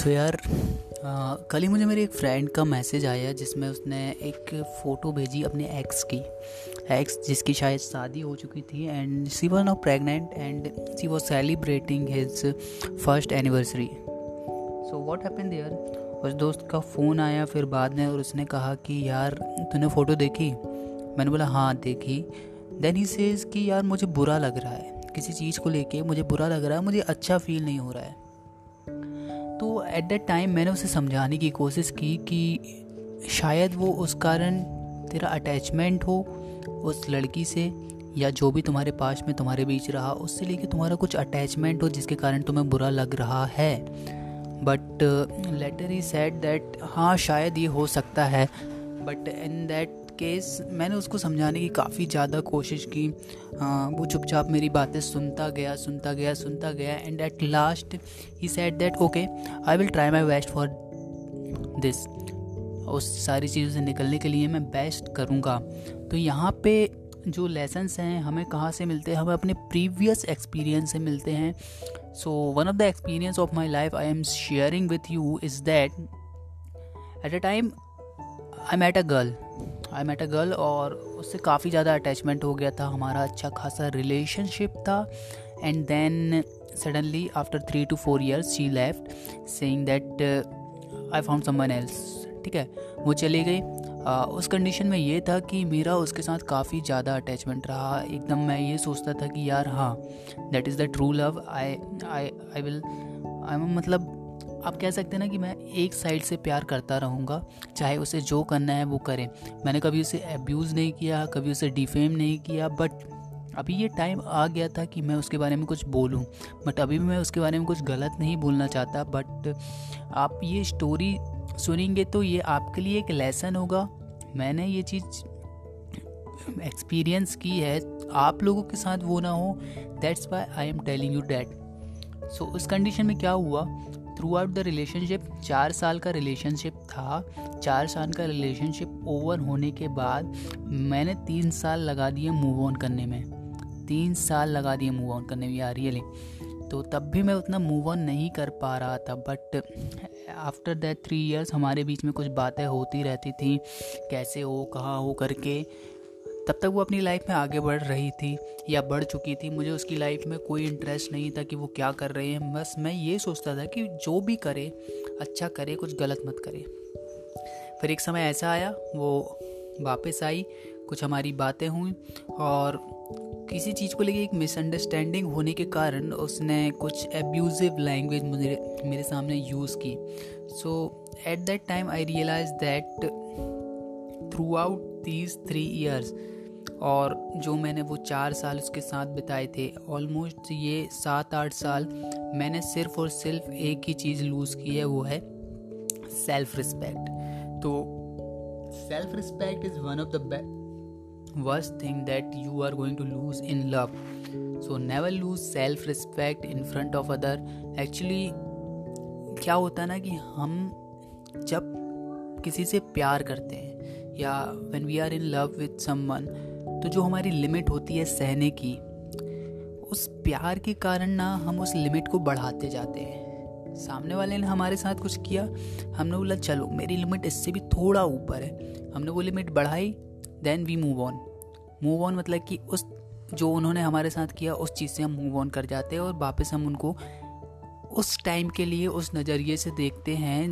सो यार कल ही मुझे मेरी एक फ्रेंड का मैसेज आया जिसमें उसने एक फ़ोटो भेजी अपने एक्स की। एक्स जिसकी शायद शादी हो चुकी थी and she was now pregnant and she was celebrating his first anniversary so what happen there उस दोस्त का फ़ोन आया फिर बाद में और उसने कहा कि, यार, तूने फ़ोटो देखी? मैंने बोला हाँ देखी। देन ही सेज़ कि, यार, मुझे बुरा लग रहा है। किसी चीज़ को लेके मुझे बुरा लग रहा है। मुझे अच्छा फील नहीं हो रहा है। तो एट दैट टाइम मैंने उसे समझाने की कोशिश की कि शायद वो उस कारण तेरा अटैचमेंट हो उस लड़की से या जो भी तुम्हारे पास में तुम्हारे बीच रहा, उससे लेके तुम्हारा कुछ अटैचमेंट हो जिसके कारण तुम्हें बुरा लग रहा है। But later he said that हाँ शायद ये हो सकता है। बट इन दैट केस मैंने उसको समझाने की काफ़ी ज़्यादा कोशिश की। आ, वो चुपचाप मेरी बातें सुनता गया सुनता गया सुनता गया and at last he said that okay I will try my best for this उस सारी चीज़ों से निकलने के लिए मैं बेस्ट करूँगा. तो यहाँ पे जो लेसन्स हैं हमें कहाँ से मिलते हैं? हमें अपने प्रीवियस एक्सपीरियंस से मिलते हैं। So one of the experience of my life I am sharing with you is that at a time I met a girl I met a girl और उससे काफ़ी ज़्यादा अटैचमेंट हो गया था हमारा अच्छा खासा रिलेशनशिप था। And then suddenly after three two four years she left saying that I found someone else ठीक है? वो चली गई। Uh, उस कंडीशन में ये था कि मेरा उसके साथ काफ़ी ज़्यादा अटैचमेंट रहा। एकदम मैं ये सोचता था कि यार हाँ that is the true love I I I will I मतलब आप कह सकते हैं ना कि मैं एक साइड से प्यार करता रहूँगा, चाहे उसे जो करना है वो करें। मैंने कभी उसे एब्यूज़ नहीं किया, कभी उसे डिफेम नहीं किया बट अभी ये टाइम आ गया था कि मैं उसके बारे में कुछ बोलूँ। बट अभी भी मैं उसके बारे में कुछ गलत नहीं बोलना चाहता बट आप ये स्टोरी सुनेंगे तो ये आपके लिए एक लेसन होगा। मैंने ये चीज़ एक्सपीरियंस की है। आप लोगों के साथ वो ना हो। That's why I am telling you that so उस कंडीशन में क्या हुआ? थ्रू आउट द रिलेशनशिप चार साल का रिलेशनशिप था। चार साल का रिलेशनशिप ओवर होने के बाद मैंने तीन साल लगा दिए मूव ऑन करने में। तीन साल लगा दिए मूव ऑन करने में, यार रियली तो तब भी मैं उतना मूव ऑन नहीं कर पा रहा था but after that three years हमारे बीच में कुछ बातें होती रहती थी। कैसे हो, कहाँ हो करके तब तक वो अपनी लाइफ में आगे बढ़ रही थी या बढ़ चुकी थी। मुझे उसकी लाइफ में कोई इंटरेस्ट नहीं था कि वो क्या कर रहे हैं। बस मैं ये सोचता था कि जो भी करे अच्छा करे, कुछ गलत मत करे। फिर एक समय ऐसा आया, वो वापस आई, कुछ हमारी बातें हुई और किसी चीज़ को लेके एक मिसअंडरस्टैंडिंग होने के कारण उसने कुछ एब्यूजिव लैंग्वेज मुझे, मेरे सामने यूज़ की। So at that time I realize that throughout these three years और जो मैंने वो चार साल उसके साथ बिताए थे ऑलमोस्ट ये सात, आठ साल मैंने सिर्फ़ और सिर्फ़ एक ही चीज़ लूज़ की है, वो है सेल्फ रिस्पेक्ट तो self respect is one of the worst thing that you are going to lose in love so never lose self respect in front of other actually क्या होता है ना कि हम जब किसी से प्यार करते हैं या when we are in love with someone तो जो हमारी लिमिट होती है सहने की, उस प्यार के कारण ना हम उस लिमिट को बढ़ाते जाते हैं। सामने वाले ने हमारे साथ कुछ किया, हमने बोला, चलो, मेरी लिमिट इससे भी थोड़ा ऊपर है। हमने वो लिमिट बढ़ाई then we move on move on मतलब कि उस, जो उन्होंने हमारे साथ किया, उस चीज़ से हम मूव ऑन कर जाते हैं और वापस हम उनको उस टाइम के लिए, उस नज़रिए से देखते हैं।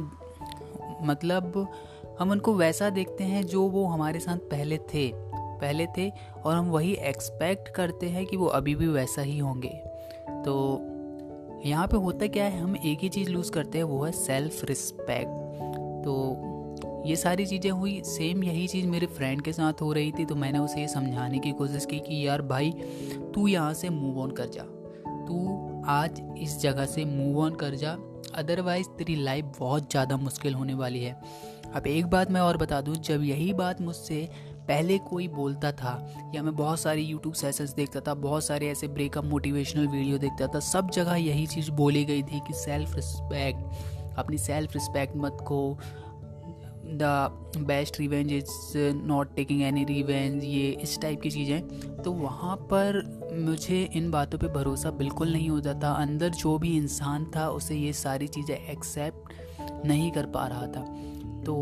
मतलब हम उनको वैसा देखते हैं जो वो हमारे साथ पहले थे पहले थे और हम वही एक्सपेक्ट करते हैं कि वो अभी भी वैसा ही होंगे। तो यहाँ पे होता क्या है, हम एक ही चीज़ लूज़ करते हैं, वो है सेल्फ रिस्पेक्ट तो ये सारी चीज़ें हुई सेम यही चीज़ मेरे फ्रेंड के साथ हो रही थी तो मैंने उसे ये समझाने की कोशिश की कि, यार भाई, तू यहाँ से मूव ऑन कर जा। तू आज इस जगह से मूव ऑन कर जा। अदरवाइज़ तेरी लाइफ बहुत ज़्यादा मुश्किल होने वाली है। अब एक बात मैं और बता दूँ, जब यही बात मुझसे पहले कोई बोलता था, या मैं बहुत सारी यूट्यूब सेशंस देखता था, बहुत सारे ऐसे ब्रेकअप मोटिवेशनल वीडियो देखता था, सब जगह यही चीज़ बोली गई थी कि सेल्फ रिस्पेक्ट अपनी सेल्फ रिस्पेक्ट मत खो। The best revenge is not taking any revenge ये इस टाइप की चीज़ें। तो वहाँ पर मुझे इन बातों पे भरोसा बिल्कुल नहीं होता था। अंदर जो भी इंसान था, उसे ये सारी चीज़ें एक्सेप्ट नहीं कर पा रहा था। तो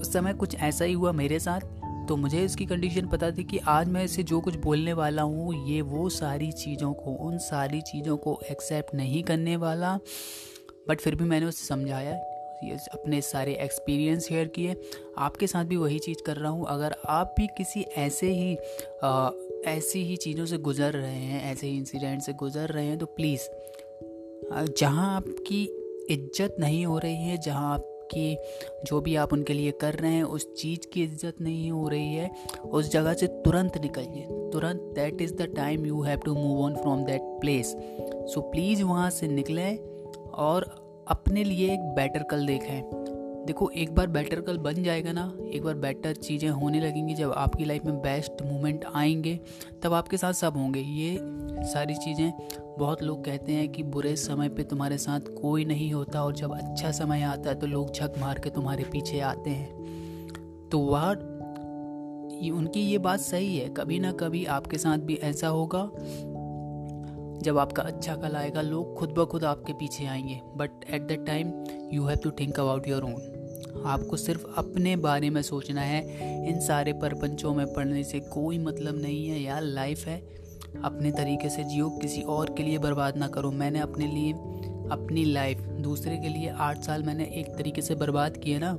उस समय कुछ ऐसा ही हुआ मेरे साथ। तो मुझे इसकी कंडीशन पता थी कि आज मैं इसे जो कुछ बोलने वाला हूँ ये वो सारी चीज़ों को उन सारी चीज़ों को एक्सेप्ट नहीं करने वाला। बट फिर भी मैंने उसे समझाया ये अपने सारे एक्सपीरियंस शेयर किए। आपके साथ भी वही चीज़ कर रहा हूँ। अगर आप भी किसी ऐसे ही आ, ऐसी ही चीज़ों से गुज़र रहे हैं ऐसे ही इंसिडेंट से गुज़र रहे हैं तो प्लीज़ जहाँ आपकी इज़्ज़त नहीं हो रही है जहाँ आप कि जो भी आप उनके लिए कर रहे हैं, उस चीज़ की इज़्ज़त नहीं हो रही है, उस जगह से तुरंत निकलिए। तुरंत that is the time you have to move on from that place so please वहाँ से निकलें और अपने लिए एक बेटर कल देखें। देखो, एक बार बेटर कल बन जाएगा ना, एक बार बेटर चीज़ें होने लगेंगी। जब आपकी लाइफ में बेस्ट मोमेंट आएँगे, तब आपके साथ सब होंगे। ये सारी चीज़ें बहुत लोग कहते हैं कि बुरे समय पे तुम्हारे साथ कोई नहीं होता और जब अच्छा समय आता है तो लोग झक मार के तुम्हारे पीछे आते हैं। तो वह उनकी ये बात सही है। कभी ना कभी आपके साथ भी ऐसा होगा। जब आपका अच्छा कल आएगा, लोग खुद ब खुद आपके पीछे आएँगे। But at the time you have to think about your own आपको सिर्फ़ अपने बारे में सोचना है। इन सारे परपंचों में पढ़ने से कोई मतलब नहीं है यार। लाइफ है। अपने तरीके से जियो, किसी और के लिए बर्बाद ना करो। मैंने अपने लिए अपनी लाइफ दूसरे के लिए आठ साल मैंने एक तरीके से बर्बाद किए ना।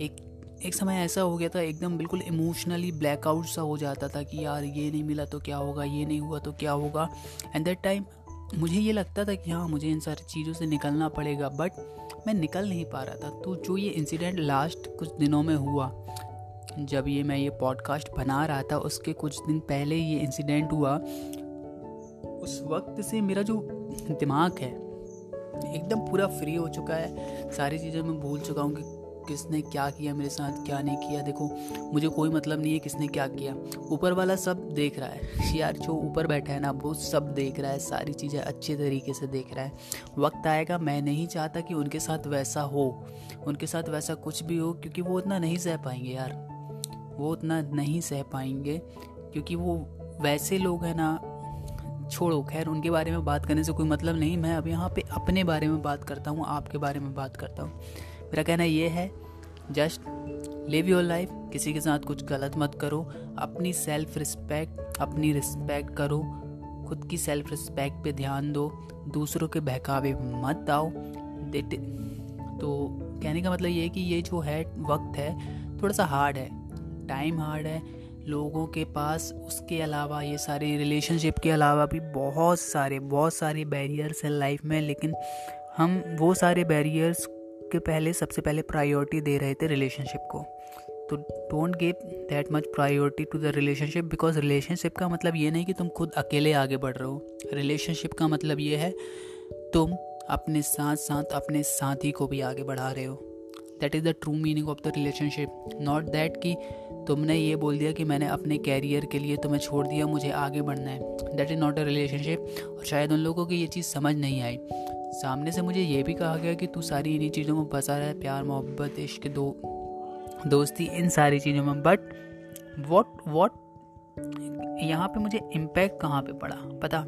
एक एक समय ऐसा हो गया था, एकदम बिल्कुल इमोशनली ब्लैकआउट सा हो जाता था कि यार ये नहीं मिला तो क्या होगा, ये नहीं हुआ तो क्या होगा। एंड दैट टाइम मुझे ये लगता था कि हाँ मुझे इन सारी चीज़ों से निकलना पड़ेगा बट मैं निकल नहीं पा रहा था। तो जो ये इंसिडेंट लास्ट कुछ दिनों में हुआ, जब ये मैं ये पॉडकास्ट बना रहा था, उसके कुछ दिन पहले ये इंसिडेंट हुआ, उस वक्त से मेरा जो दिमाग है, एकदम पूरा फ्री हो चुका है। सारी चीज़ें मैं भूल चुका हूँ कि किसने क्या किया, मेरे साथ क्या नहीं किया, देखो, मुझे कोई मतलब नहीं है किसने क्या किया। ऊपर वाला सब देख रहा है। यार, जो ऊपर बैठा है ना, वो सब देख रहा है, सारी चीज़ें अच्छे तरीके से देख रहा है। वक्त आएगा, मैं नहीं चाहता कि उनके साथ वैसा हो, उनके साथ वैसा कुछ भी हो, क्योंकि वो उतना नहीं सह पाएँगे यार। वो उतना नहीं सह पाएँगे, क्योंकि वो वैसे लोग हैं ना, छोड़ो, खैर, उनके बारे में बात करने से कोई मतलब नहीं। मैं अब यहाँ पे अपने बारे में बात करता हूँ, आपके बारे में बात करता हूँ। मेरा कहना ये है, जस्ट लिव योर लाइफ किसी के साथ कुछ गलत मत करो, अपनी सेल्फ रिस्पेक्ट अपनी रिस्पेक्ट करो, खुद की सेल्फ रिस्पेक्ट पे ध्यान दो, दूसरों के बहकावे मत आओ तो कहने का मतलब ये है कि ये जो है, वक्त है थोड़ा सा हार्ड है टाइम हार्ड है, लोगों के पास उसके अलावा, ये सारे रिलेशनशिप के अलावा भी बहुत सारे बहुत सारे बैरियर्स हैं लाइफ में, लेकिन हम वो सारे बैरियर्स के पहले, सबसे पहले प्रायोरिटी दे रहे थे रिलेशनशिप को। तो don't give that much priority to the relationship because relationship का मतलब ये नहीं कि तुम खुद अकेले आगे बढ़ रहे हो। रिलेशनशिप का मतलब ये है, तुम अपने साथ साथ अपने साथी को भी आगे बढ़ा रहे हो। That is the true meaning of the relationship not that कि तुमने ये बोल दिया कि मैंने अपने कैरियर के लिए तुम्हें छोड़ दिया, मुझे आगे बढ़ना है। That is not a relationship और शायद उन लोगों को ये चीज़ समझ नहीं आई। सामने से मुझे ये भी कहा गया कि तू सारी इन्हीं चीज़ों में फंसा रहा है प्यार, मोहब्बत, इश्क, दो, दोस्ती, इन सारी चीज़ों में। बट वॉट वॉट यहाँ पे मुझे इम्पैक्ट कहाँ पे पड़ा? पता?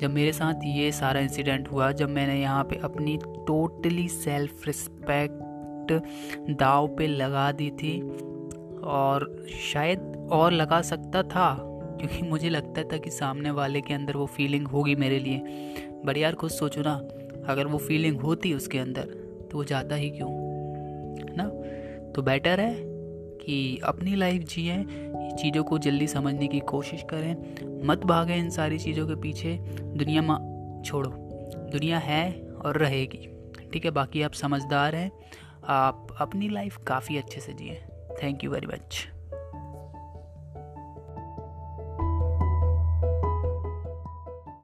जब मेरे साथ ये सारा इंसिडेंट हुआ, जब मैंने यहाँ पे अपनी टोटली सेल्फ रिस्पेक्ट दाव पे लगा दी थी, और शायद और लगा सकता था, क्योंकि मुझे लगता था कि सामने वाले के अंदर वो फीलिंग होगी मेरे लिए। बट यार, खुद सोचो ना, अगर वो फीलिंग होती उसके अंदर तो वो जाता ही क्यों? ना? तो बेटर है? कि अपनी लाइफ जिए, चीज़ों को जल्दी समझने की कोशिश करें। मत भागें इन सारी चीज़ों के पीछे। दुनिया में, छोड़ो। दुनिया है और रहेगी। ठीक है, बाकी आप समझदार हैं। आप अपनी लाइफ काफ़ी अच्छे से जिए। Thank you very much